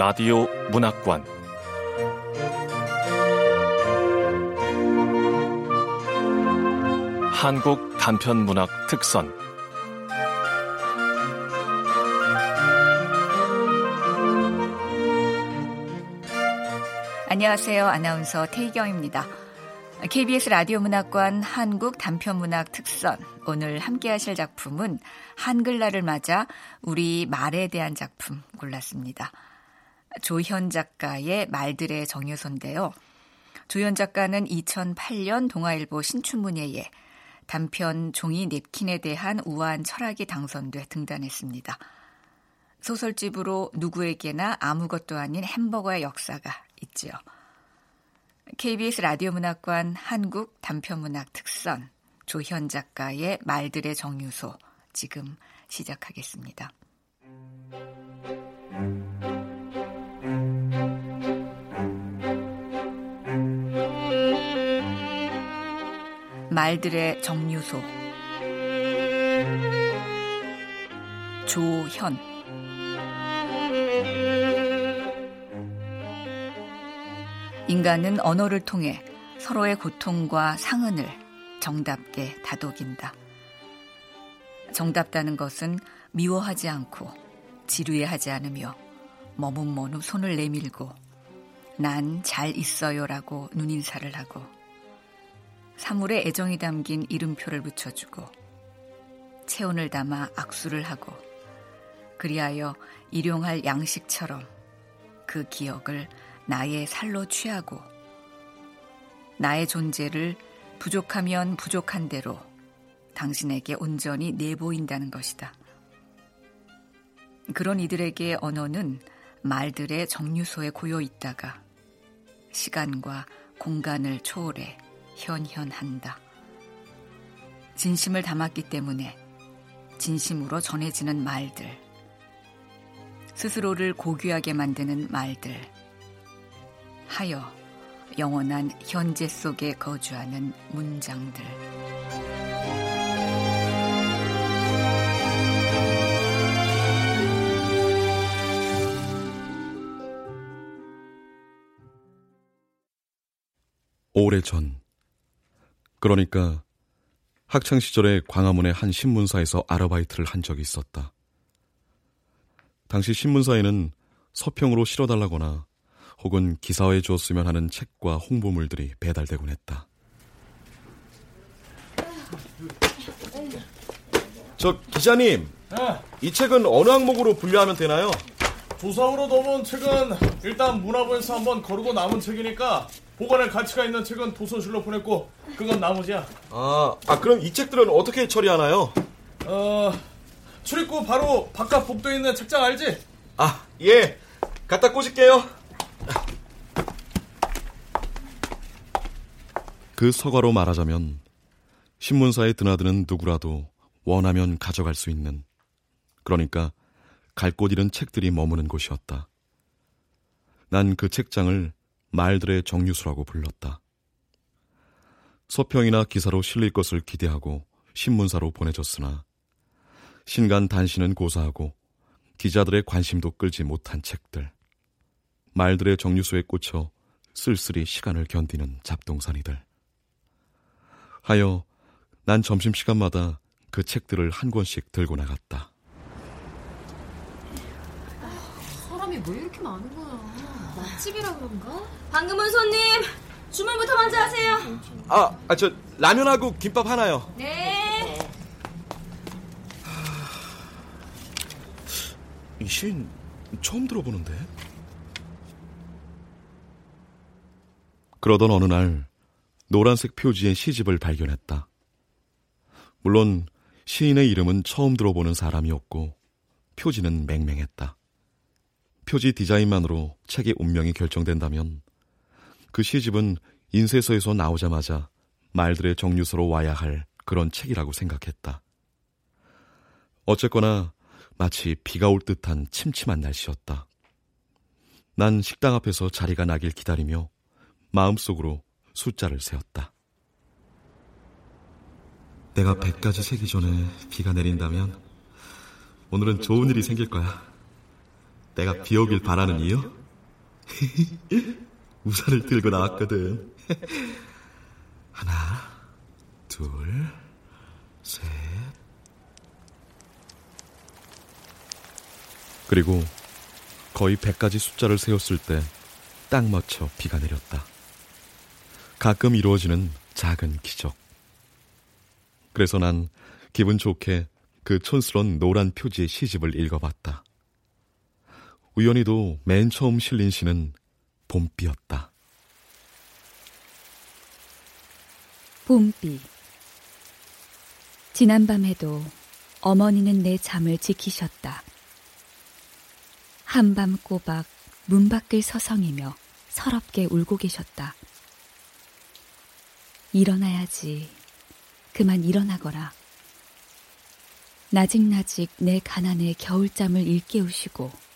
라디오 문학관 한국 단편 문학 특선 안녕하세요. 아나운서 태희경입니다. KBS 라디오 문학관 한국 단편 문학 특선. 오늘 함께 하실 작품은 한글날을 맞아 우리 말에 대한 작품 골랐습니다. 조현 작가의 말들의 정유소인데요. 조현 작가는 2008년 동아일보 신춘문예에 단편 종이 냅킨에 대한 우아한 철학이 당선돼 등단했습니다. 소설집으로 누구에게나 아무것도 아닌 햄버거의 역사가 있지요. KBS 라디오 문학관 한국 단편문학 특선 조현 작가의 말들의 정유소 지금 시작하겠습니다. 말들의 정유소 조현 인간은 언어를 통해 서로의 고통과 상흔을 정답게 다독인다. 정답다는 것은 미워하지 않고 지루해하지 않으며 머뭇머뭇 손을 내밀고 난 잘 있어요라고 눈인사를 하고 사물에 애정이 담긴 이름표를 붙여주고 체온을 담아 악수를 하고 그리하여 일용할 양식처럼 그 기억을 나의 살로 취하고 나의 존재를 부족하면 부족한 대로 당신에게 온전히 내보인다는 것이다. 그런 이들에게 언어는 말들의 정류소에 고여 있다가 시간과 공간을 초월해 현현한다. 진심을 담았기 때문에 진심으로 전해지는 말들. 스스로를 고귀하게 만드는 말들. 하여 영원한 현재 속에 거주하는 문장들. 오래전 그러니까 학창 시절에 광화문의 한 신문사에서 아르바이트를 한 적이 있었다. 당시 신문사에는 서평으로 실어달라거나 혹은 기사화해 주었으면 하는 책과 홍보물들이 배달되곤 했다. 저 기자님, 네. 이 책은 어느 항목으로 분류하면 되나요? 조사으로 넘어온 책은 일단 문화부에서 한번 거르고 남은 책이니까 보관할 가치가 있는 책은 도서실로 보냈고 그건 나머지야. 아, 아 그럼 이 책들은 어떻게 처리하나요? 어, 출입구 바로 바깥 복도에 있는 책장 알지? 아, 예. 갖다 꽂을게요. 그 서가로 말하자면 신문사에 드나드는 누구라도 원하면 가져갈 수 있는 그러니까 갈 곳 잃은 책들이 머무는 곳이었다. 난 그 책장을 말들의 정류수라고 불렀다. 서평이나 기사로 실릴 것을 기대하고 신문사로 보내졌으나 신간 단신은 고사하고 기자들의 관심도 끌지 못한 책들. 말들의 정류소에 꽂혀 쓸쓸히 시간을 견디는 잡동사니들. 하여 난 점심시간마다 그 책들을 한 권씩 들고 나갔다. 사람이 왜 이렇게 많은 거야? 맛집이라 그런가? 방금 온 손님, 주문부터 먼저 하세요. 아, 아, 저 라면하고 김밥 하나요. 네. 이 시인 처음 들어보는데? 그러던 어느 날 노란색 표지의 시집을 발견했다. 물론 시인의 이름은 처음 들어보는 사람이었고 표지는 맹맹했다. 표지 디자인만으로 책의 운명이 결정된다면 그 시집은 인쇄소에서 나오자마자 말들의 정류소로 와야 할 그런 책이라고 생각했다. 어쨌거나 마치 비가 올 듯한 침침한 날씨였다. 난 식당 앞에서 자리가 나길 기다리며 마음속으로 숫자를 세었다. 내가 100까지 세기 전에 비가 내린다면 오늘은 좋은 일이 생길 거야. 내가 비 오길 바라는 이유? 우산을 들고 나왔거든. 하나, 둘, 셋. 그리고 거의 100가지 숫자를 세웠을 때 딱 맞춰 비가 내렸다. 가끔 이루어지는 작은 기적. 그래서 난 기분 좋게 그 촌스런 노란 표지의 시집을 읽어봤다. 우연히도 맨 처음 실린 시는 봄비였다. 봄비. 지난밤에도 어머니는 내 잠을 지키셨다. 한밤 꼬박 문 밖을 서성이며 서럽게 울고 계셨다. 일어나야지. 그만 일어나거라. 나직나직 내 가난의 겨울잠을 일깨우시고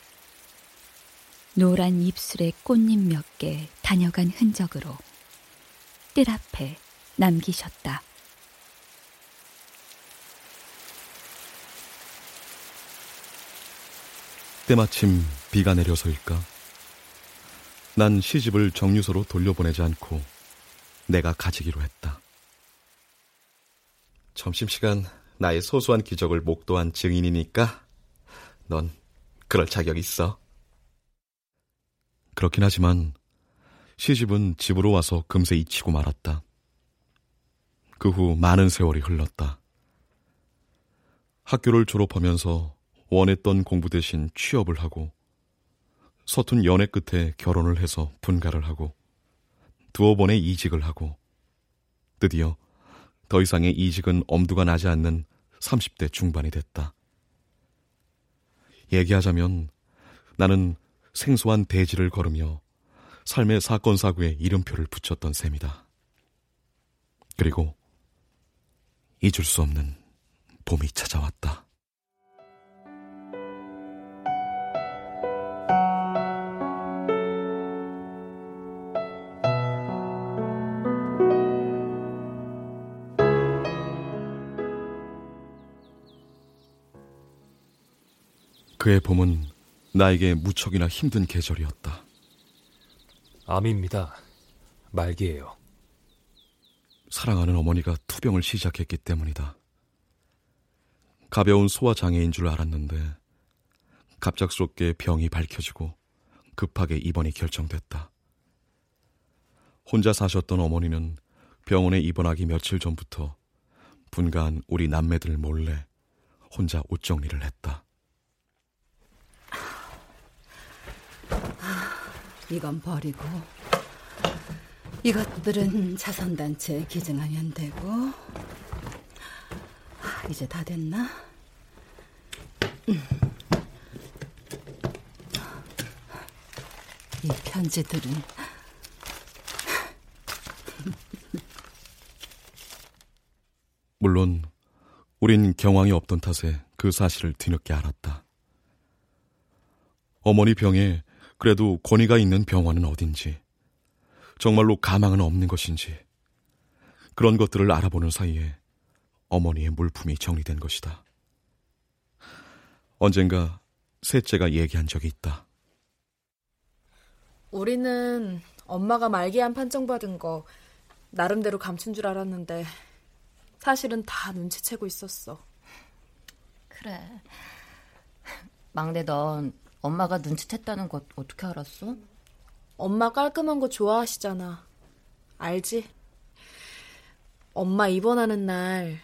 노란 입술에 꽃잎 몇 개 다녀간 흔적으로 뜰 앞에 남기셨다. 때마침 비가 내려서일까? 난 시집을 정류소로 돌려보내지 않고 내가 가지기로 했다. 점심시간 나의 소소한 기적을 목도한 증인이니까 넌 그럴 자격 있어. 그렇긴 하지만 시집은 집으로 와서 금세 잊히고 말았다. 그 후 많은 세월이 흘렀다. 학교를 졸업하면서 원했던 공부 대신 취업을 하고 서툰 연애 끝에 결혼을 해서 분가를 하고 두어 번의 이직을 하고 드디어 더 이상의 이직은 엄두가 나지 않는 30대 중반이 됐다. 얘기하자면 나는 생소한 대지를 걸으며 삶의 사건 사고에 이름표를 붙였던 셈이다. 그리고 잊을 수 없는 봄이 찾아왔다. 그의 봄은 나에게 무척이나 힘든 계절이었다. 암입니다. 말기예요. 사랑하는 어머니가 투병을 시작했기 때문이다. 가벼운 소화 장애인 줄 알았는데 갑작스럽게 병이 밝혀지고 급하게 입원이 결정됐다. 혼자 사셨던 어머니는 병원에 입원하기 며칠 전부터 분가한 우리 남매들 몰래 혼자 옷 정리를 했다. 이건 버리고 이것들은 자선단체에 기증하면 되고 이제 다 됐나? 이 편지들은 물론 우린 경황이 없던 탓에 그 사실을 뒤늦게 알았다. 어머니 병에 그래도 권위가 있는 병원은 어딘지, 정말로 가망은 없는 것인지, 그런 것들을 알아보는 사이에 어머니의 물품이 정리된 것이다. 언젠가 셋째가 얘기한 적이 있다. 우리는 엄마가 말기암 판정받은 거 나름대로 감춘 줄 알았는데 사실은 다 눈치채고 있었어. 그래. 막내 넌 엄마가 눈치챘다는 것 어떻게 알았어? 엄마 깔끔한 거 좋아하시잖아. 알지? 엄마 입원하는 날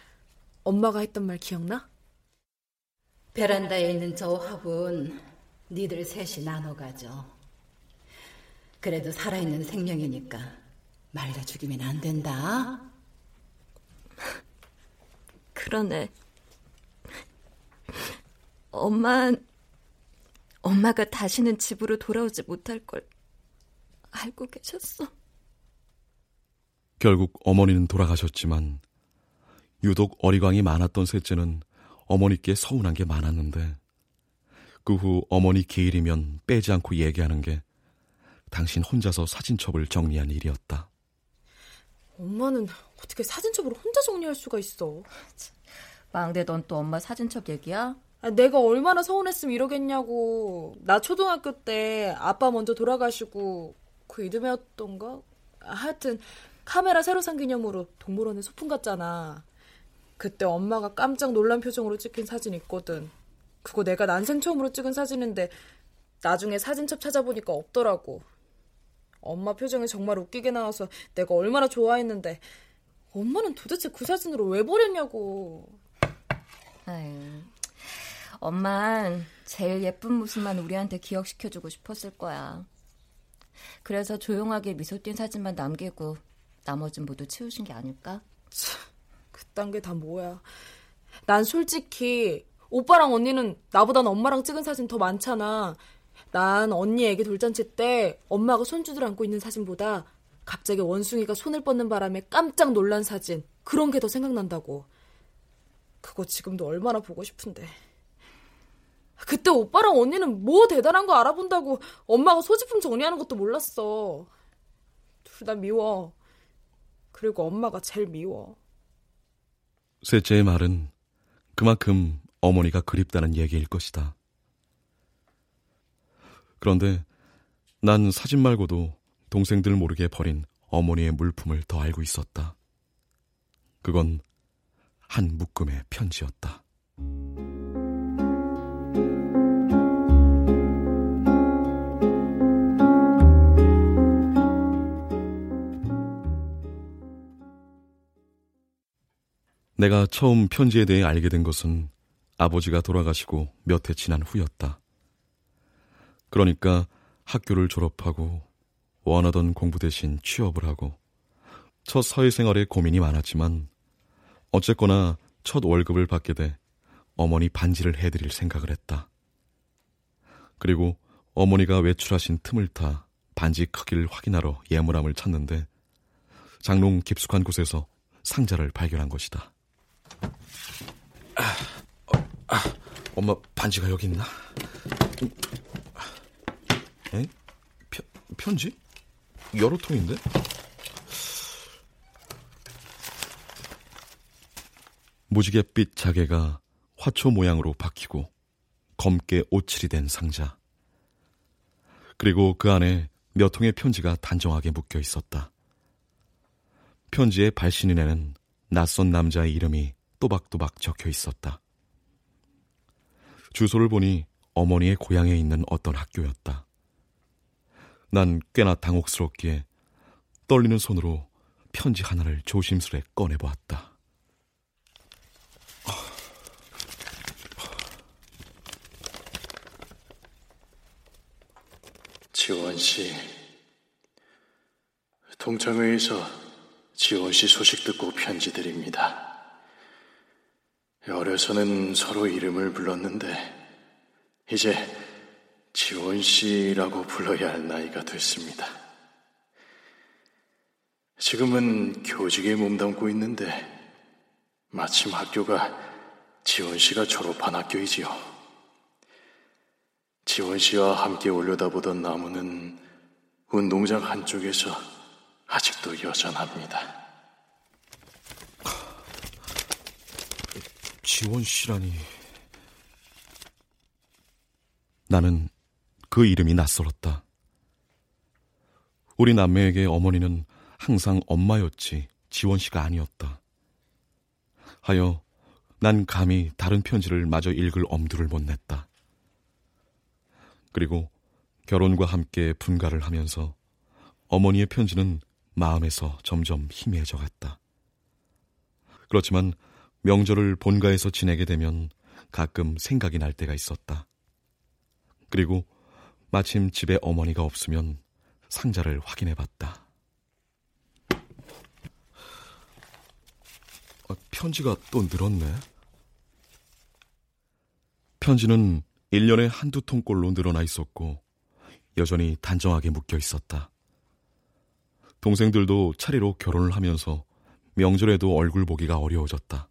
엄마가 했던 말 기억나? 베란다에 있는 저 화분 니들 셋이 나눠 가져. 그래도 살아있는 생명이니까 말려 죽이면 안 된다. 그러네. 엄마, 엄마가 다시는 집으로 돌아오지 못할 걸 알고 계셨어. 결국 어머니는 돌아가셨지만 유독 어리광이 많았던 셋째는 어머니께 서운한 게 많았는데 그 후 어머니 기일이면 빼지 않고 얘기하는 게 당신 혼자서 사진첩을 정리한 일이었다. 엄마는 어떻게 사진첩을 혼자 정리할 수가 있어? 막내 넌 또 엄마 사진첩 얘기야? 아, 내가 얼마나 서운했으면 이러겠냐고. 나 초등학교 때 아빠 먼저 돌아가시고 그 이듬해였던가? 하여튼 카메라 새로 산 기념으로 동물원에 소풍 갔잖아. 그때 엄마가 깜짝 놀란 표정으로 찍힌 사진 있거든. 그거 내가 난생 처음으로 찍은 사진인데 나중에 사진첩 찾아보니까 없더라고. 엄마 표정이 정말 웃기게 나와서 내가 얼마나 좋아했는데 엄마는 도대체 그 사진으로 왜 버렸냐고. 아유, 엄만 제일 예쁜 모습만 우리한테 기억시켜주고 싶었을 거야. 그래서 조용하게 미소 띈 사진만 남기고 나머진 모두 치우신 게 아닐까? 그딴 게 다 뭐야. 난 솔직히 오빠랑 언니는 나보단 엄마랑 찍은 사진 더 많잖아. 난 언니 애기 돌잔치 때 엄마가 손주들 안고 있는 사진보다 갑자기 원숭이가 손을 뻗는 바람에 깜짝 놀란 사진 그런 게 더 생각난다고. 그거 지금도 얼마나 보고 싶은데. 그때 오빠랑 언니는 뭐 대단한 거 알아본다고 엄마가 소지품 정리하는 것도 몰랐어. 둘 다 미워. 그리고 엄마가 제일 미워. 셋째의 말은 그만큼 어머니가 그립다는 얘기일 것이다. 그런데 난 사진 말고도 동생들 모르게 버린 어머니의 물품을 더 알고 있었다. 그건 한 묶음의 편지였다. 내가 처음 편지에 대해 알게 된 것은 아버지가 돌아가시고 몇 해 지난 후였다. 그러니까 학교를 졸업하고 원하던 공부 대신 취업을 하고 첫 사회생활에 고민이 많았지만 어쨌거나 첫 월급을 받게 돼 어머니 반지를 해드릴 생각을 했다. 그리고 어머니가 외출하신 틈을 타 반지 크기를 확인하러 예물함을 찾는데 장롱 깊숙한 곳에서 상자를 발견한 것이다. 아, 어, 아, 엄마 반지가 여기 있나? 에? 편, 편지? 여러 통인데? 무지갯빛 자개가 화초 모양으로 박히고 검게 오칠이 된 상자. 그리고 그 안에 몇 통의 편지가 단정하게 묶여 있었다. 편지의 발신인에는 낯선 남자의 이름이 또박또박 적혀 있었다. 주소를 보니 어머니의 고향에 있는 어떤 학교였다. 난 꽤나 당혹스럽기에 떨리는 손으로 편지 하나를 조심스레 꺼내보았다. 지원 씨, 동창회에서 지원 씨 소식 듣고 편지 드립니다. 어려서는 서로 이름을 불렀는데 이제 지원 씨라고 불러야 할 나이가 됐습니다. 지금은 교직에 몸담고 있는데 마침 학교가 지원 씨가 졸업한 학교이지요. 지원 씨와 함께 올려다보던 나무는 운동장 한쪽에서 아직도 여전합니다. 지원 씨라니. 나는 그 이름이 낯설었다. 우리 남매에게 어머니는 항상 엄마였지 지원 씨가 아니었다. 하여 난 감히 다른 편지를 마저 읽을 엄두를 못 냈다. 그리고 결혼과 함께 분가를 하면서 어머니의 편지는 마음에서 점점 희미해져 갔다. 그렇지만 명절을 본가에서 지내게 되면 가끔 생각이 날 때가 있었다. 그리고 마침 집에 어머니가 없으면 상자를 확인해 봤다. 아, 편지가 또 늘었네. 편지는 1년에 한두 통꼴로 늘어나 있었고 여전히 단정하게 묶여 있었다. 동생들도 차례로 결혼을 하면서 명절에도 얼굴 보기가 어려워졌다.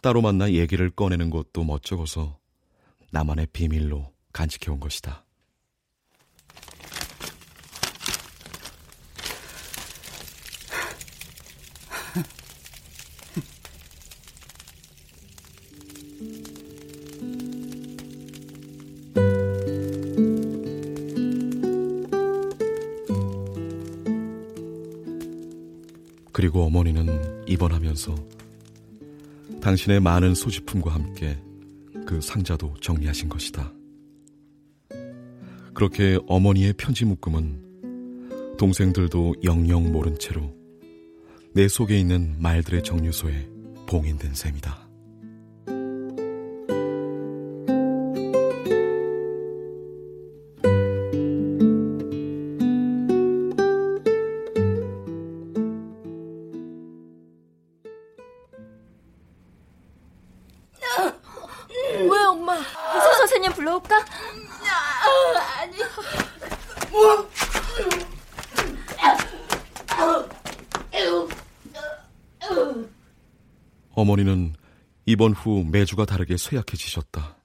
따로 만나 얘기를 꺼내는 것도 멋쩍어서 나만의 비밀로 간직해 온 것이다. 그리고 어머니는 입원하면서 당신의 많은 소지품과 함께 그 상자도 정리하신 것이다. 그렇게 어머니의 편지 묶음은 동생들도 영영 모른 채로 내 속에 있는 말들의 정류소에 봉인된 셈이다. 후 매주가 다르게 쇠약해지셨다.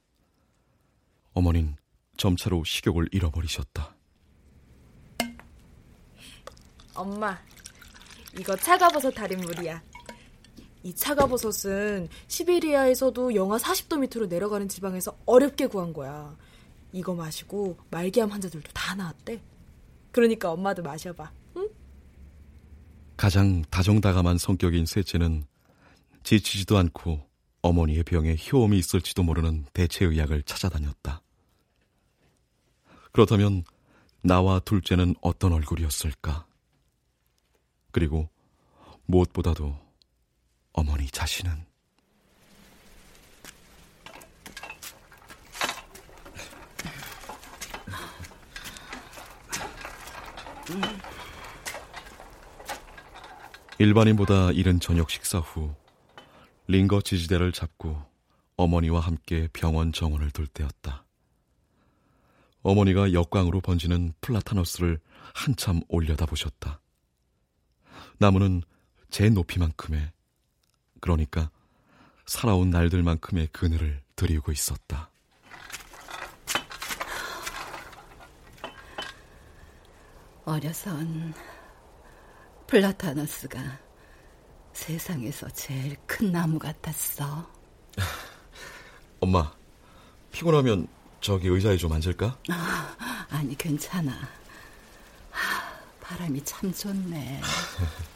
어머닌 점차로 식욕을 잃어버리셨다. 엄마, 이거 차가버섯 달인 물이야. 이 차가버섯은 시베리아에서도 영하 40도 밑으로 내려가는 지방에서 어렵게 구한 거야. 이거 마시고 말기암 환자들도 다 나았대. 그러니까 엄마도 마셔봐. 응? 가장 다정다감한 성격인 셋째는 지치지도 않고 어머니의 병에 효험이 있을지도 모르는 대체의학을 찾아다녔다. 그렇다면 나와 둘째는 어떤 얼굴이었을까? 그리고 무엇보다도 어머니 자신은 일반인보다 이른 저녁 식사 후 링거 지지대를 잡고 어머니와 함께 병원 정원을 돌 때였다. 어머니가 역광으로 번지는 플라타너스를 한참 올려다보셨다. 나무는 제 높이만큼의, 그러니까 살아온 날들만큼의 그늘을 드리고 있었다. 어려선 플라타너스가 세상에서 제일 큰 나무 같았어. 엄마, 피곤하면 저기 의자에 좀 앉을까? 아, 아니, 괜찮아. 바람이 참 좋네.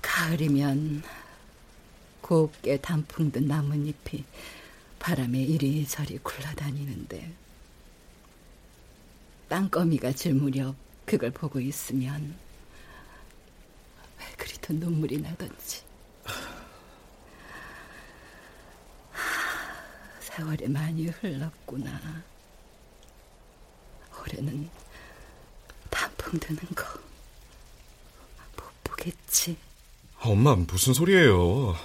가을이면 곱게 단풍 든 나뭇잎이 바람에 이리저리 굴러다니는데 땅거미가 질 무렵 그걸 보고 있으면 왜 그리도 눈물이 나던지. 세월이 많이 흘렀구나. 올해는 단풍 드는 거 못 보겠지. 엄마 무슨 소리예요?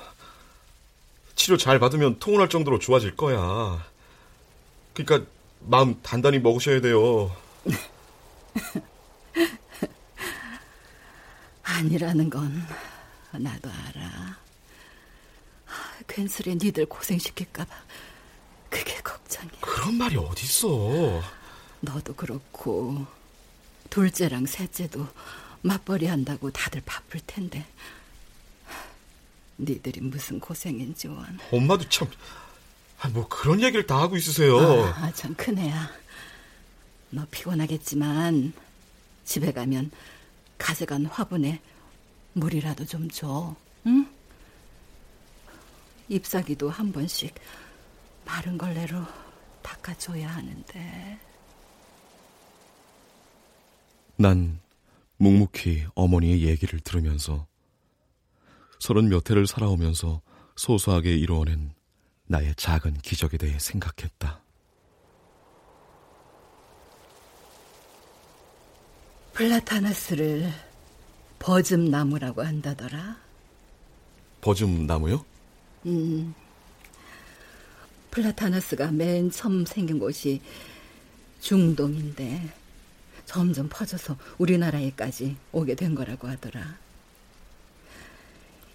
치료 잘 받으면 통원할 정도로 좋아질 거야. 그러니까 마음 단단히 먹으셔야 돼요. 아니라는 건 나도 알아. 괜스레 니들 고생시킬까봐 그게 걱정이야. 그런 말이 어딨어. 너도 그렇고 둘째랑 셋째도 맞벌이 한다고 다들 바쁠 텐데 니들이 무슨 고생인지 원. 엄마도 참, 아, 뭐 그런 얘기를 다 하고 있으세요. 아, 아참 큰애야. 너 피곤하겠지만 집에 가면 가져간 화분에 물이라도 좀 줘, 응? 잎사귀도 한 번씩 마른 걸레로 닦아줘야 하는데. 난 묵묵히 어머니의 얘기를 들으면서 서른 몇 해를 살아오면서 소소하게 이루어낸 나의 작은 기적에 대해 생각했다. 플라타나스를 버즘나무라고 한다더라. 버즘나무요? 음. 플라타나스가 맨 처음 생긴 곳이 중동인데 점점 퍼져서 우리나라에까지 오게 된 거라고 하더라.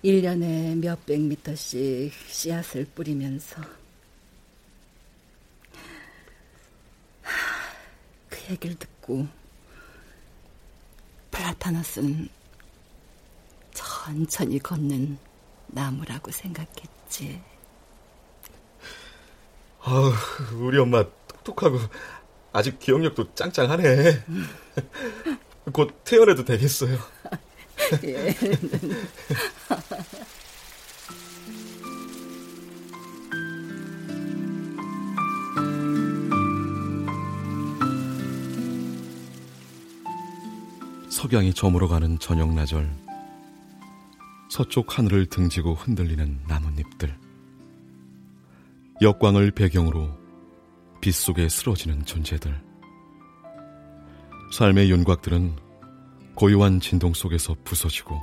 1년에 몇백 미터씩 씨앗을 뿌리면서 그 얘기를 듣고 플라타너스는 천천히 걷는 나무라고 생각했지. 아, 우리 엄마 똑똑하고 아직 기억력도 짱짱하네. 곧 퇴원해도 되겠어요. 예. 석양이 저물어가는 저녁 나절 서쪽 하늘을 등지고 흔들리는 나뭇잎들 역광을 배경으로 빛 속에 쓰러지는 존재들 삶의 윤곽들은 고요한 진동 속에서 부서지고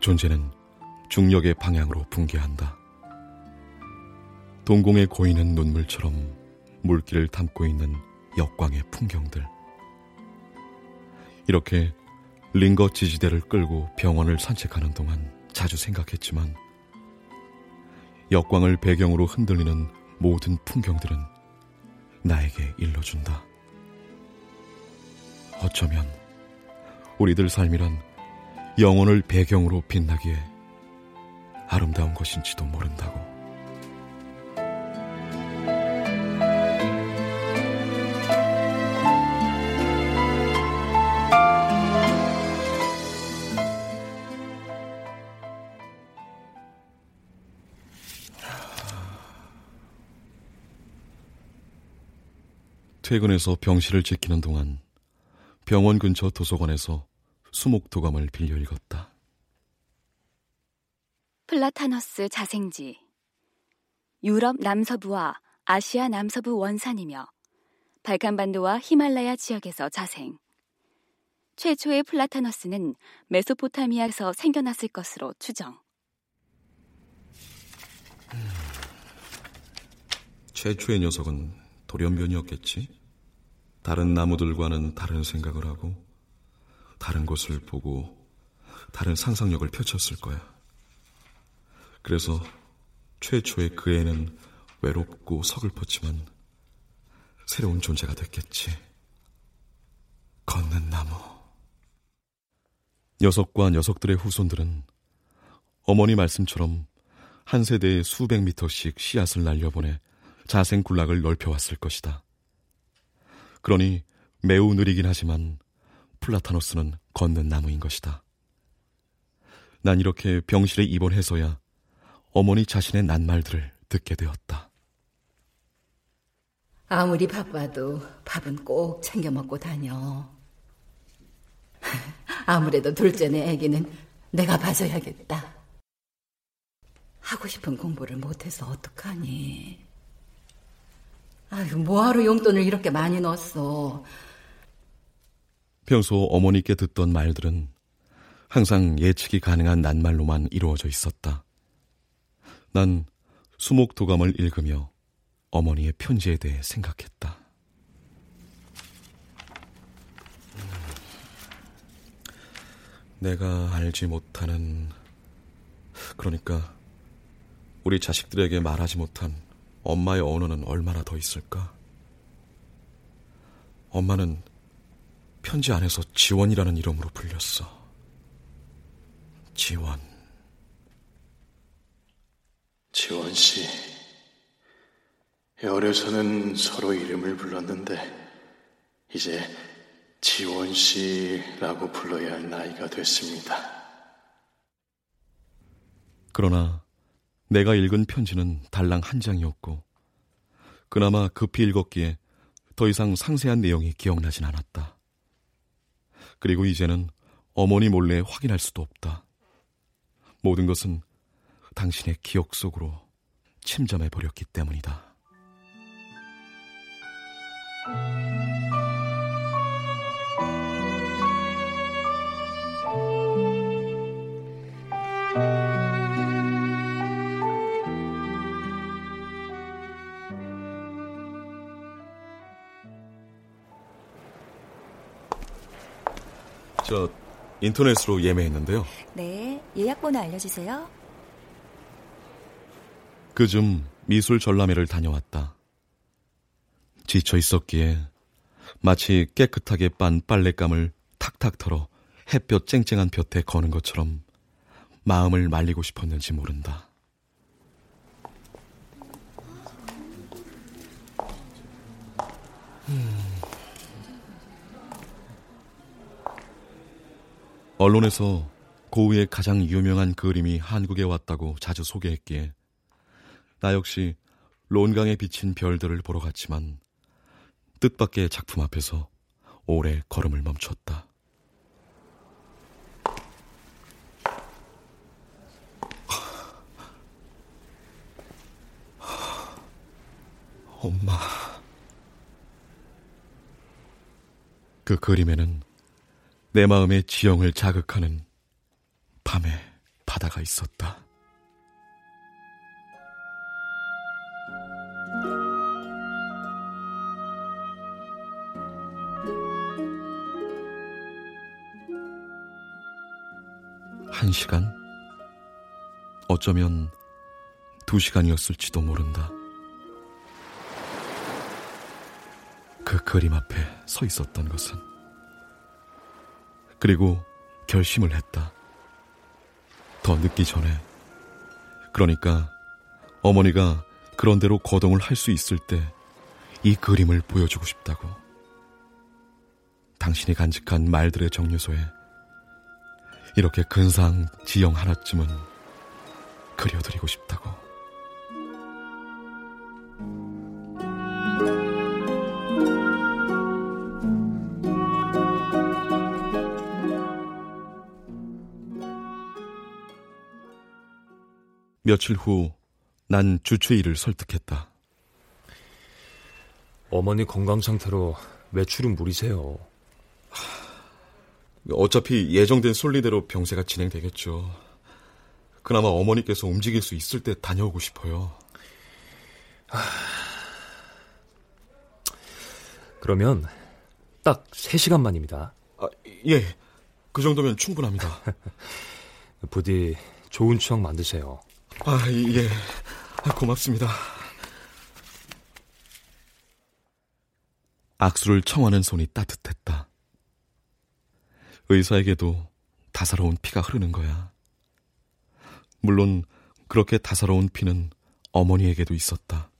존재는 중력의 방향으로 붕괴한다. 동공에 고이는 눈물처럼 물기를 담고 있는 역광의 풍경들. 이렇게 링거 지지대를 끌고 병원을 산책하는 동안 자주 생각했지만 역광을 배경으로 흔들리는 모든 풍경들은 나에게 일러준다. 어쩌면 우리들 삶이란 영혼을 배경으로 빛나기에 아름다운 것인지도 모른다고. 퇴근해서 병실을 지키는 동안 병원 근처 도서관에서 수목 도감을 빌려 읽었다. 플라타너스 자생지 유럽 남서부와 아시아 남서부 원산이며 발칸반도와 히말라야 지역에서 자생. 최초의 플라타너스는 메소포타미아에서 생겨났을 것으로 추정. 최초의 녀석은 돌연변이었겠지? 다른 나무들과는 다른 생각을 하고 다른 것을 보고 다른 상상력을 펼쳤을 거야. 그래서 최초의 그 애는 외롭고 서글펐지만 새로운 존재가 됐겠지. 걷는 나무. 녀석과 녀석들의 후손들은 어머니 말씀처럼 한 세대에 수백 미터씩 씨앗을 날려보내 자생 군락을 넓혀왔을 것이다. 그러니 매우 느리긴 하지만 플라타노스는 걷는 나무인 것이다. 난 이렇게 병실에 입원해서야 어머니 자신의 낱말들을 듣게 되었다. 아무리 바빠도 밥은 꼭 챙겨 먹고 다녀. 아무래도 둘째네 애기는 내가 봐줘야겠다. 하고 싶은 공부를 못해서 어떡하니? 아유, 뭐하러 용돈을 이렇게 많이 넣었어? 평소 어머니께 듣던 말들은 항상 예측이 가능한 낱말로만 이루어져 있었다. 난 수목도감을 읽으며 어머니의 편지에 대해 생각했다. 내가 알지 못하는, 그러니까 우리 자식들에게 말하지 못한 엄마의 언어는 얼마나 더 있을까? 엄마는 편지 안에서 지원이라는 이름으로 불렸어. 지원. 지원 씨. 어려서는 서로 이름을 불렀는데, 이제 지원 씨라고 불러야 할 나이가 됐습니다. 그러나 내가 읽은 편지는 달랑 한 장이었고, 그나마 급히 읽었기에 더 이상 상세한 내용이 기억나진 않았다. 그리고 이제는 어머니 몰래 확인할 수도 없다. 모든 것은 당신의 기억 속으로 침잠해 버렸기 때문이다. 저 인터넷으로 예매했는데요. 네, 예약번호 알려주세요. 그중 미술 전람회를 다녀왔다. 지쳐 있었기에 마치 깨끗하게 빤 빨랫감을 탁탁 털어 햇볕 쨍쨍한 볕에 거는 것처럼 마음을 말리고 싶었는지 모른다. 음. 언론에서 고우의 가장 유명한 그림이 한국에 왔다고 자주 소개했기에 나 역시 론강에 비친 별들을 보러 갔지만 뜻밖의 작품 앞에서 오래 걸음을 멈췄다. 엄마. 그 그림에는 내 마음의 지형을 자극하는 밤의 바다가 있었다. 한 시간? 어쩌면 두 시간이었을지도 모른다. 그 그림 앞에 서 있었던 것은 그리고 결심을 했다. 더 늦기 전에 그러니까 어머니가 그런대로 거동을 할 수 있을 때 이 그림을 보여주고 싶다고. 당신이 간직한 말들의 정류소에 이렇게 근사한 지형 하나쯤은 그려드리고 싶다고. 며칠 후 난 주최일을 설득했다. 어머니 건강 상태로 외출은 무리세요. 어차피 예정된 순리대로 병세가 진행되겠죠. 그나마 어머니께서 움직일 수 있을 때 다녀오고 싶어요. 그러면 딱 3시간만입니다. 아, 예. 그 정도면 충분합니다. 부디 좋은 추억 만드세요. 아, 예. 아, 고맙습니다. 악수를 청하는 손이 따뜻했다. 의사에게도 다사로운 피가 흐르는 거야. 물론 그렇게 다사로운 피는 어머니에게도 있었다.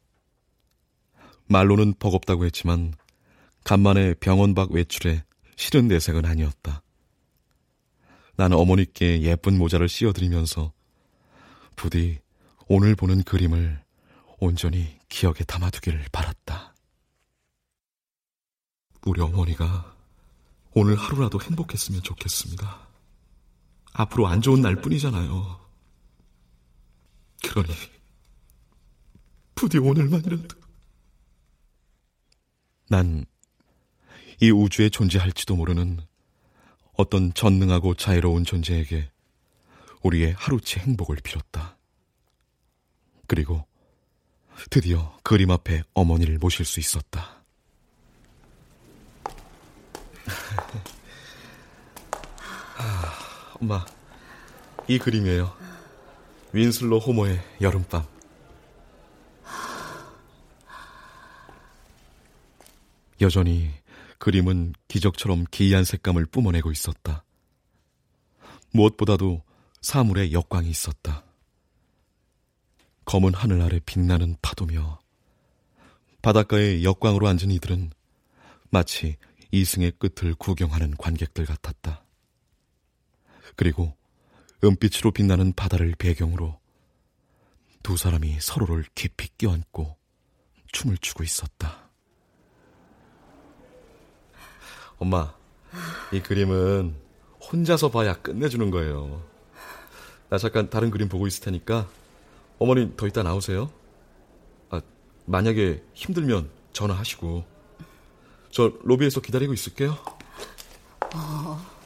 말로는 버겁다고 했지만 간만에 병원 밖 외출에 싫은 내색은 아니었다. 나는 어머니께 예쁜 모자를 씌워드리면서 부디 오늘 보는 그림을 온전히 기억에 담아두길 바랐다. 우리 어머니가 오늘 하루라도 행복했으면 좋겠습니다. 앞으로 안 좋은 날 뿐이잖아요. 그러니 부디 오늘만이라도 난 이 우주에 존재할지도 모르는 어떤 전능하고 자유로운 존재에게 우리의 하루치 행복을 빌었다. 그리고 드디어 그림 앞에 어머니를 모실 수 있었다. 아, 엄마, 이 그림이에요. 윈슬로 호모의 여름밤. 여전히 그림은 기적처럼 기이한 색감을 뿜어내고 있었다. 무엇보다도 사물에 역광이 있었다. 검은 하늘 아래 빛나는 파도며 바닷가에 역광으로 앉은 이들은 마치 이승의 끝을 구경하는 관객들 같았다. 그리고 은빛으로 빛나는 바다를 배경으로 두 사람이 서로를 깊이 껴안고 춤을 추고 있었다. 엄마, 이 그림은 혼자서 봐야 끝내주는 거예요. 나 잠깐 다른 그림 보고 있을 테니까 어머니 더 이따 나오세요. 아, 만약에 힘들면 전화하시고. 저 로비에서 기다리고 있을게요. 어.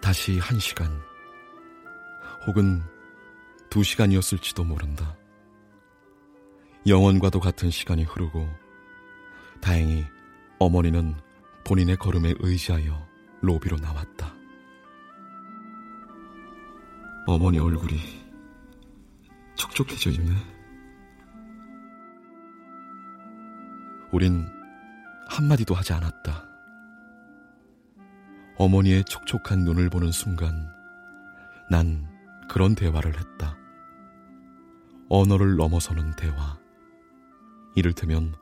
다시 한 시간, 혹은 두 시간이었을지도 모른다. 영원과도 같은 시간이 흐르고, 다행히 어머니는 본인의 걸음에 의지하여 로비로 나왔다. 어머니 얼굴이 촉촉해져 있네. 우린 한마디도 하지 않았다. 어머니의 촉촉한 눈을 보는 순간 난 그런 대화를 했다. 언어를 넘어서는 대화. 이를테면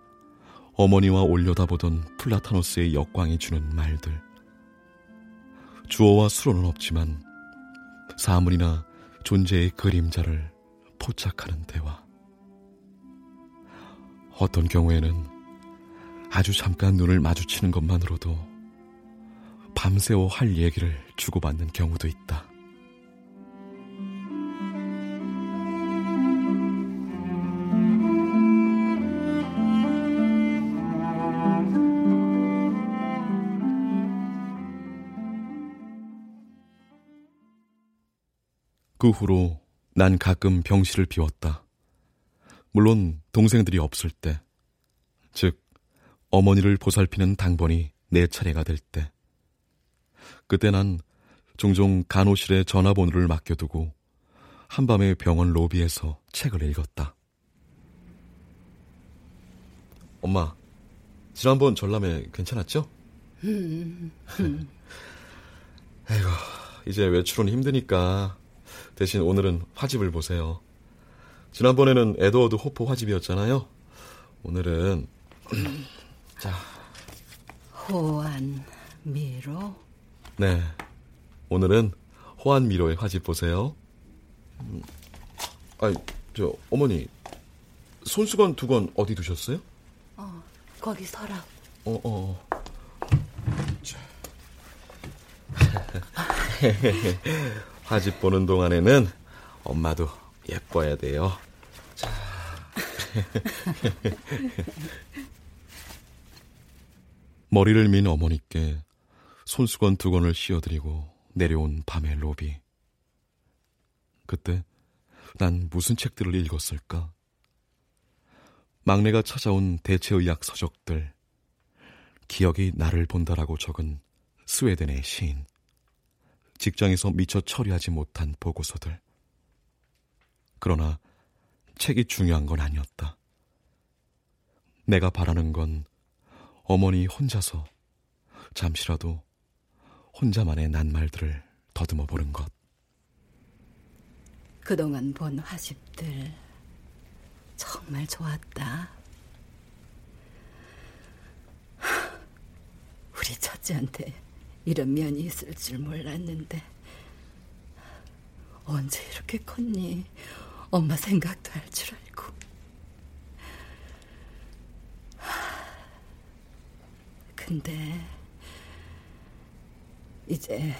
어머니와 올려다보던 플라타노스의 역광이 주는 말들. 주어와 수로는 없지만 사물이나 존재의 그림자를 포착하는 대화. 어떤 경우에는 아주 잠깐 눈을 마주치는 것만으로도 밤새워 할 얘기를 주고받는 경우도 있다. 그 후로 난 가끔 병실을 비웠다. 물론 동생들이 없을 때, 즉 어머니를 보살피는 당번이 내 차례가 될 때. 그때 난 종종 간호실에 전화번호를 맡겨두고 한밤에 병원 로비에서 책을 읽었다. 엄마, 지난번 전람회 괜찮았죠? 음, 음. 이제 외출은 힘드니까 대신 오늘은 화집을 보세요. 지난번에는 에드워드 호프 화집이었잖아요. 오늘은 자 호안 미로. 네, 오늘은 호안 미로의 화집 보세요. 음, 아니 저 어머니 손수건 두 건 어디 두셨어요? 어 거기 서랍. 어 어. 화집 보는 동안에는 엄마도 예뻐야 돼요. 자. 머리를 민 어머니께 손수건 두 건을 씌워드리고 내려온 밤의 로비. 그때 난 무슨 책들을 읽었을까? 막내가 찾아온 대체의학 서적들, 기억이 나를 본다라고 적은 스웨덴의 시인, 직장에서 미처 처리하지 못한 보고서들. 그러나 책이 중요한 건 아니었다. 내가 바라는 건 어머니 혼자서 잠시라도 혼자만의 낱말들을 더듬어 보는 것. 그동안 본 화집들 정말 좋았다. 우리 첫째한테 이런 면이 있을 줄 몰랐는데 언제 이렇게 컸니? 엄마 생각도 할 줄 알고. 근데 이제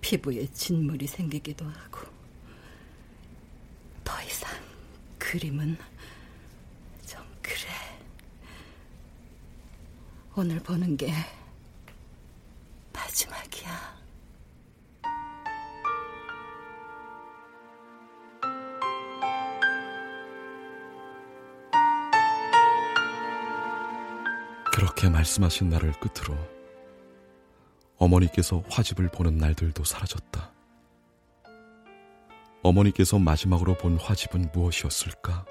피부에 진물이 생기기도 하고 더 이상 그림은 좀 그래. 오늘 보는 게 마지막이야. 그렇게 말씀하신 날을 끝으로 어머니께서 화집을 보는 날들도 사라졌다. 어머니께서 마지막으로 본 화집은 무엇이었을까?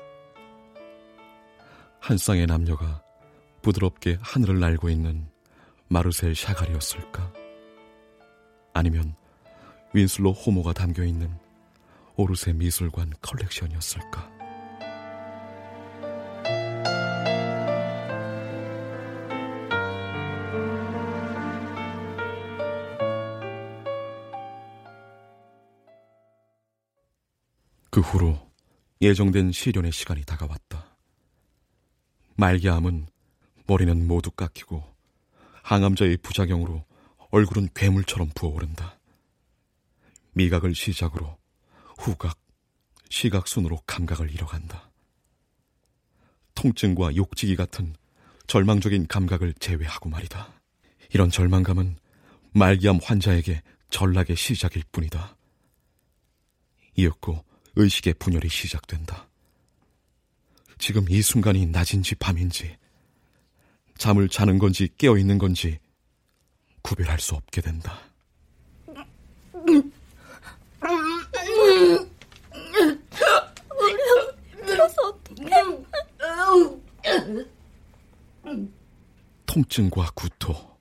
한 쌍의 남녀가 부드럽게 하늘을 날고 있는 마르셀 샤갈이었을까? 아니면 윈슬로 호모가 담겨 있는 오르세 미술관 컬렉션이었을까? 그 후로 예정된 시련의 시간이 다가왔다. 말기암은 머리는 모두 깎이고 항암자의 부작용으로 얼굴은 괴물처럼 부어오른다. 미각을 시작으로 후각, 시각 순으로 감각을 잃어간다. 통증과 욕지기 같은 절망적인 감각을 제외하고 말이다. 이런 절망감은 말기암 환자에게 전락의 시작일 뿐이다. 이윽고 의식의 분열이 시작된다. 지금 이 순간이 낮인지 밤인지, 잠을 자는 건지 깨어 있는 건지 구별할 수 없게 된다. 어떡해. 통증과 구토,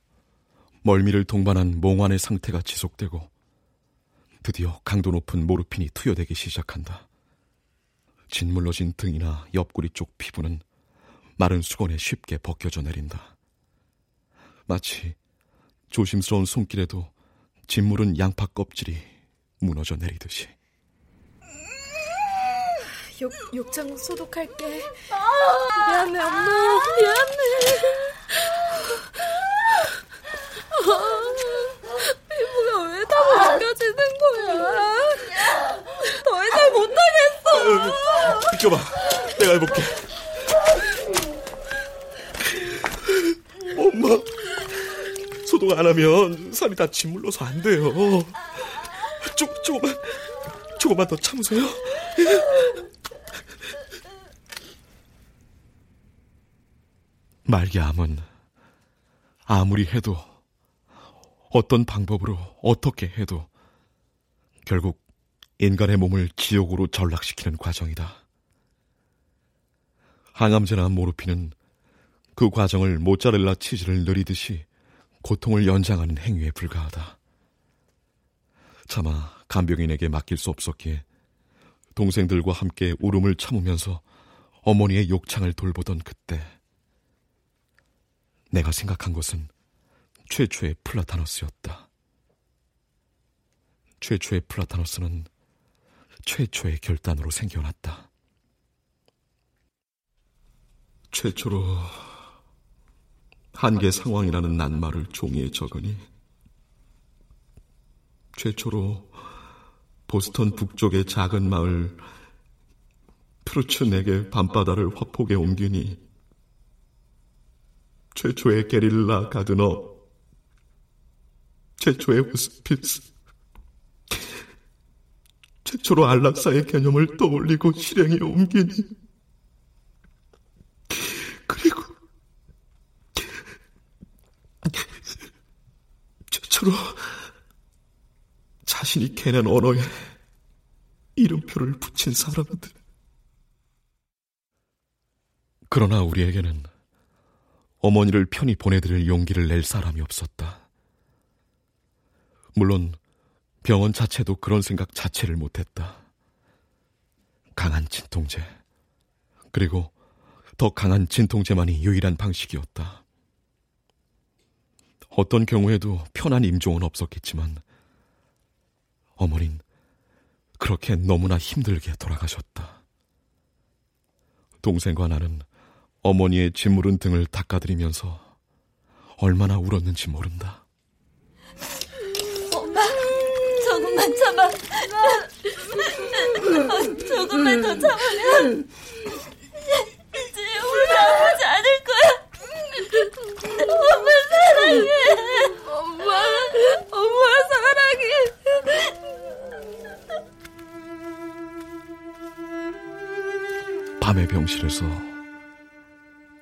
멀미를 동반한 몽환의 상태가 지속되고 드디어 강도 높은 모르핀이 투여되기 시작한다. 짓물러진 등이나 옆구리 쪽 피부는 마른 수건에 쉽게 벗겨져 내린다. 마치 조심스러운 손길에도 짓무른 양파 껍질이 무너져 내리듯이. 욕, 욕장 소독할게. 미안해, 엄마. 미안해. 피부가 왜 다 벗겨지는 거야? 더 이상 못하겠어. 비켜봐. 내가 해볼게. 엄마. 하면 살이 다 짓물러서 안 돼요. 조, 조금만, 조금만 더 참으세요. 말기암은 아무리 해도 어떤 방법으로 어떻게 해도 결국 인간의 몸을 지옥으로 전락시키는 과정이다. 항암제나 모르핀은 그 과정을 모짜렐라 치즈를 느리듯이 고통을 연장하는 행위에 불과하다. 차마 간병인에게 맡길 수 없었기에 동생들과 함께 울음을 참으면서 어머니의 욕창을 돌보던 그때 내가 생각한 것은 최초의 플라타너스였다. 최초의 플라타너스는 최초의 결단으로 생겨났다. 최초로 한계 상황이라는 낱말을 종이에 적으니 최초로 보스턴 북쪽의 작은 마을 트루츠넥의 밤바다를 화폭에 옮기니 최초의 게릴라 가드너 최초의 호스피스 최초로 안락사의 개념을 떠올리고 실행에 옮기니 그리고 최초로 자신이 캐낸 언어에 이름표를 붙인 사람들. 그러나 우리에게는 어머니를 편히 보내드릴 용기를 낼 사람이 없었다. 물론 병원 자체도 그런 생각 자체를 못했다. 강한 진통제, 그리고 더 강한 진통제만이 유일한 방식이었다. 어떤 경우에도 편한 임종은 없었겠지만 어머닌 그렇게 너무나 힘들게 돌아가셨다. 동생과 나는 어머니의 짓무른 등을 닦아드리면서 얼마나 울었는지 모른다. 엄마, 조금만 참아. 조금만 더 참으면 이제 우리 않을 거야. 엄마 사랑해. 엄마, 엄마 사랑해. 밤의 병실에서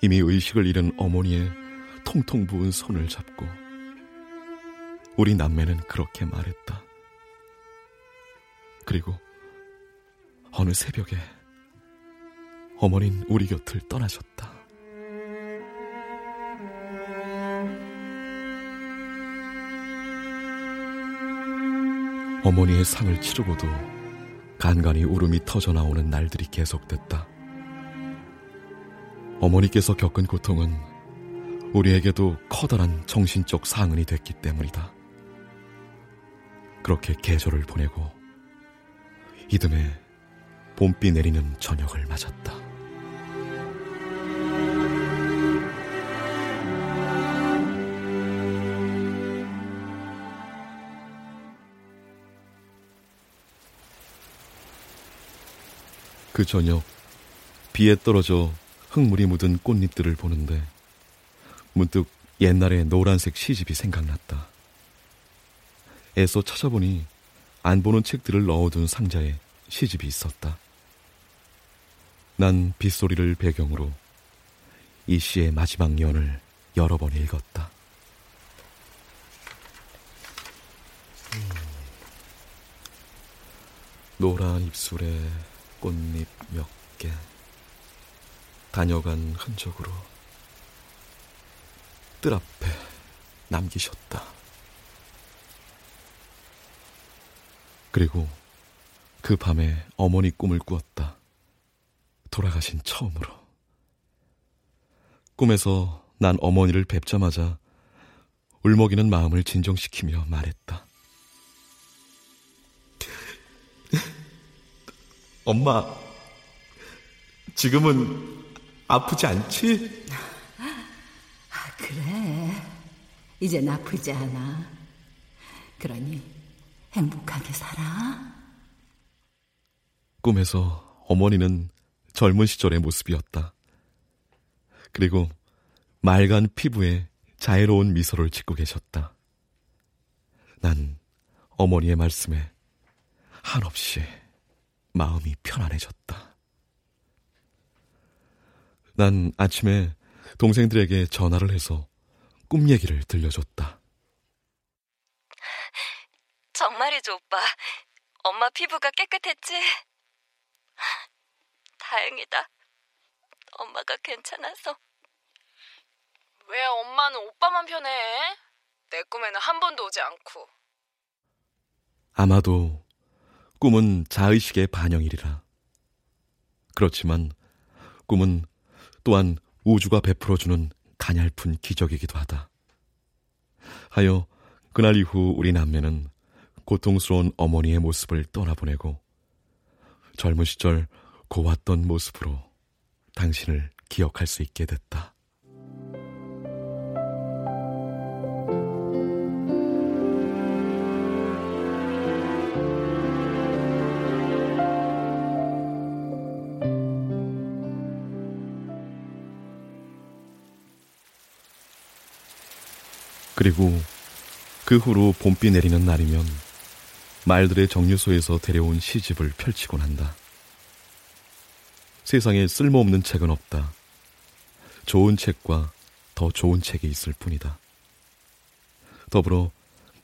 이미 의식을 잃은 어머니의 통통 부은 손을 잡고 우리 남매는 그렇게 말했다. 그리고 어느 새벽에 어머닌 우리 곁을 떠나셨다. 어머니의 상을 치르고도 간간히 울음이 터져 나오는 날들이 계속됐다. 어머니께서 겪은 고통은 우리에게도 커다란 정신적 상흔이 됐기 때문이다. 그렇게 계절을 보내고 이듬해 봄비 내리는 저녁을 맞았다. 그 저녁 비에 떨어져 흙물이 묻은 꽃잎들을 보는데 문득 옛날의 노란색 시집이 생각났다. 애써 찾아보니 안 보는 책들을 넣어둔 상자에 시집이 있었다. 난 빗소리를 배경으로 이 시의 마지막 연을 여러 번 읽었다. 음. 노란 입술에 꽃잎 몇 개. 다녀간 흔적으로 뜰 앞에 남기셨다. 그리고 그 밤에 어머니 꿈을 꾸었다. 돌아가신 처음으로. 꿈에서 난 어머니를 뵙자마자 울먹이는 마음을 진정시키며 말했다. 엄마, 지금은 아프지 않지? 아, 그래. 이젠 아프지 않아. 그러니 행복하게 살아. 꿈에서 어머니는 젊은 시절의 모습이었다. 그리고 맑은 피부에 자애로운 미소를 짓고 계셨다. 난 어머니의 말씀에 한없이 마음이 편안해졌다. 난 아침에 동생들에게 전화를 해서 꿈 얘기를 들려줬다. 정말이죠, 오빠. 엄마 피부가 깨끗했지? 다행이다. 엄마가 괜찮아서. 왜 엄마는 오빠만 편해? 내 꿈에는 한 번도 오지 않고. 아마도 꿈은 자의식의 반영이리라. 그렇지만 꿈은 또한 우주가 베풀어주는 가냘픈 기적이기도 하다. 하여 그날 이후 우리 남매는 고통스러운 어머니의 모습을 떠나보내고 젊은 시절 고왔던 모습으로 당신을 기억할 수 있게 됐다. 그리고 그 후로 봄비 내리는 날이면 말들의 정류소에서 데려온 시집을 펼치곤 한다. 세상에 쓸모없는 책은 없다. 좋은 책과 더 좋은 책이 있을 뿐이다. 더불어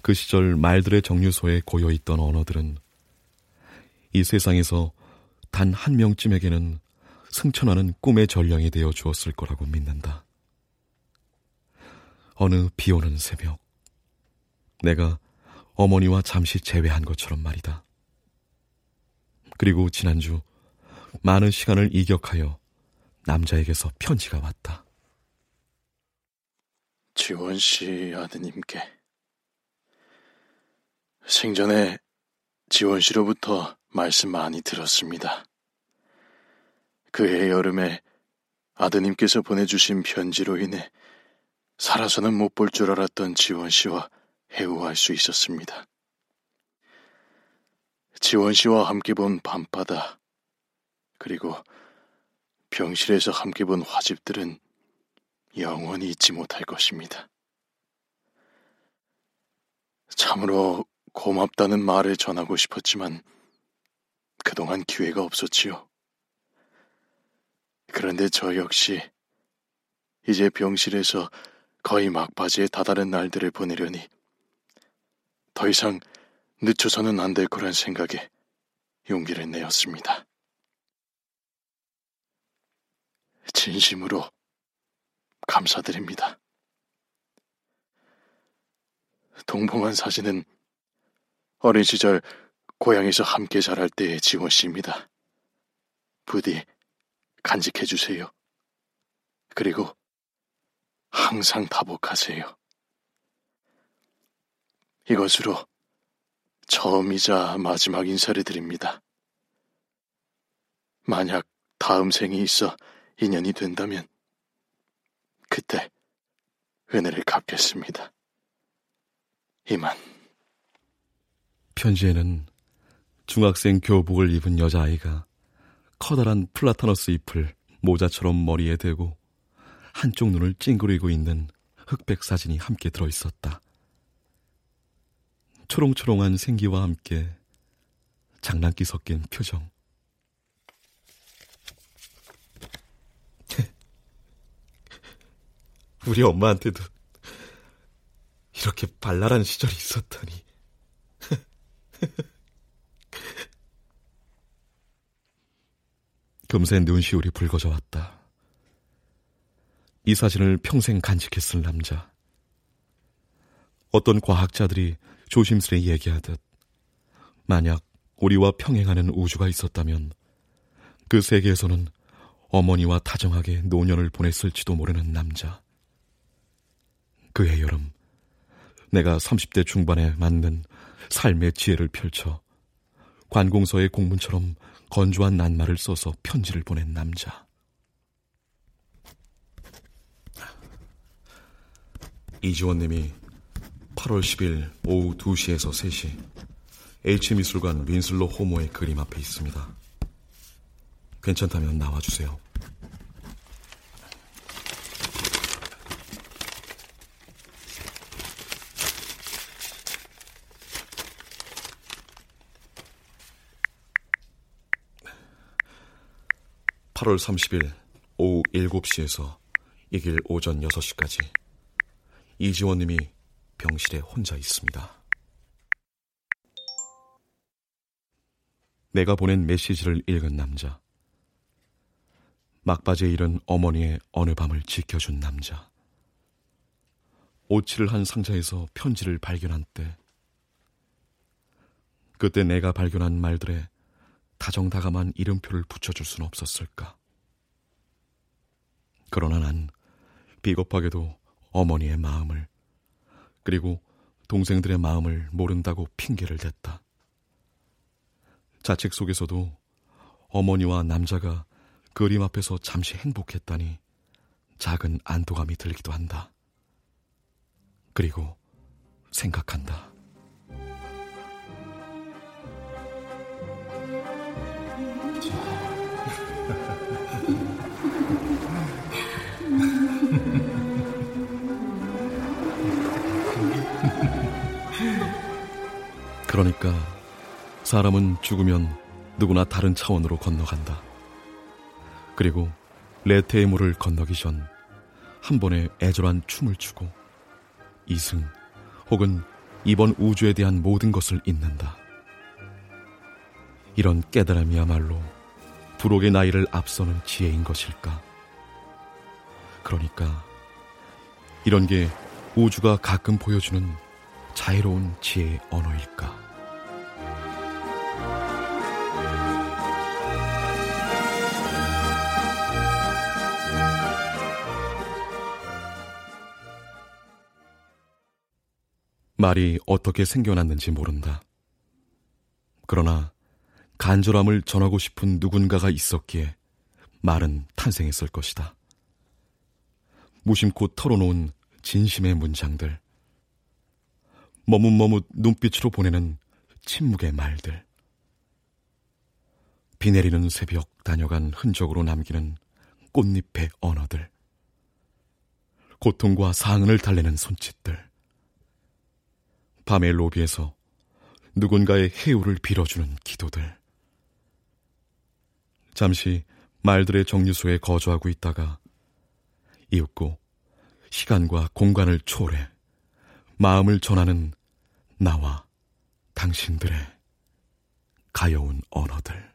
그 시절 말들의 정류소에 고여 있던 언어들은 이 세상에서 단 한 명쯤에게는 승천하는 꿈의 전령이 되어 주었을 거라고 믿는다. 어느 비 오는 새벽, 내가 어머니와 잠시 재회한 것처럼 말이다. 그리고 지난주 많은 시간을 이격하여 남자에게서 편지가 왔다. 지원 씨 아드님께 생전에 지원 씨로부터 말씀 많이 들었습니다. 그해 여름에 아드님께서 보내주신 편지로 인해 살아서는 못 볼 줄 알았던 지원 씨와 해우할 수 있었습니다. 지원 씨와 함께 본 밤바다, 그리고 병실에서 함께 본 화집들은 영원히 잊지 못할 것입니다. 참으로 고맙다는 말을 전하고 싶었지만 그동안 기회가 없었지요. 그런데 저 역시 이제 병실에서 거의 막바지에 다다른 날들을 보내려니 더 이상 늦춰서는 안 될 거란 생각에 용기를 내었습니다. 진심으로 감사드립니다. 동봉한 사진은 어린 시절 고향에서 함께 자랄 때의 지원 씨입니다. 부디 간직해 주세요. 그리고 항상 다복하세요. 이것으로 처음이자 마지막 인사를 드립니다. 만약 다음 생이 있어 인연이 된다면 그때 은혜를 갚겠습니다. 이만. 편지에는 중학생 교복을 입은 여자아이가 커다란 플라타너스 잎을 모자처럼 머리에 대고 한쪽 눈을 찡그리고 있는 흑백 사진이 함께 들어 있었다. 초롱초롱한 생기와 함께 장난기 섞인 표정. 우리 엄마한테도 이렇게 발랄한 시절이 있었다니. 금세 눈시울이 붉어져 왔다. 이 사진을 평생 간직했을 남자. 어떤 과학자들이 조심스레 얘기하듯 만약 우리와 평행하는 우주가 있었다면 그 세계에서는 어머니와 다정하게 노년을 보냈을지도 모르는 남자. 그해 여름, 내가 30대 중반에 맞는 삶의 지혜를 펼쳐 관공서의 공문처럼 건조한 낱말을 써서 편지를 보낸 남자. 이지원님이 8월 10일 오후 2시에서 3시 H미술관 윈슬로 호모의 그림 앞에 있습니다. 괜찮다면 나와주세요. (8월 30일) 오후 7시에서 이길 오전 6시까지 이지원님이 병실에 혼자 있습니다. 내가 보낸 메시지를 읽은 남자. 막바지에 이른 어머니의 어느 밤을 지켜준 남자. 오치를 한 상자에서 편지를 발견한 때. 그때 내가 발견한 말들에 다정다감한 이름표를 붙여줄 수는 없었을까. 그러나 난 비겁하게도 어머니의 마음을 그리고 동생들의 마음을 모른다고 핑계를 댔다. 자책 속에서도 어머니와 남자가 그림 앞에서 잠시 행복했다니 작은 안도감이 들기도 한다. 그리고 생각한다. 그러니까 사람은 죽으면 누구나 다른 차원으로 건너간다. 그리고 레테의 물을 건너기 전 한 번에 애절한 춤을 추고 이승 혹은 이번 우주에 대한 모든 것을 잊는다. 이런 깨달음이야말로 부록의 나이를 앞서는 지혜인 것일까? 그러니까 이런 게 우주가 가끔 보여주는 자유로운 지혜의 언어일까? 말이 어떻게 생겨났는지 모른다. 그러나 간절함을 전하고 싶은 누군가가 있었기에 말은 탄생했을 것이다. 무심코 털어놓은 진심의 문장들. 머뭇머뭇 눈빛으로 보내는 침묵의 말들. 비 내리는 새벽 다녀간 흔적으로 남기는 꽃잎의 언어들. 고통과 상흔을 달래는 손짓들. 밤의 로비에서 누군가의 해우를 빌어주는 기도들. 잠시 말들의 정류소에 거주하고 있다가 이윽고 시간과 공간을 초월해 마음을 전하는 나와 당신들의 가여운 언어들.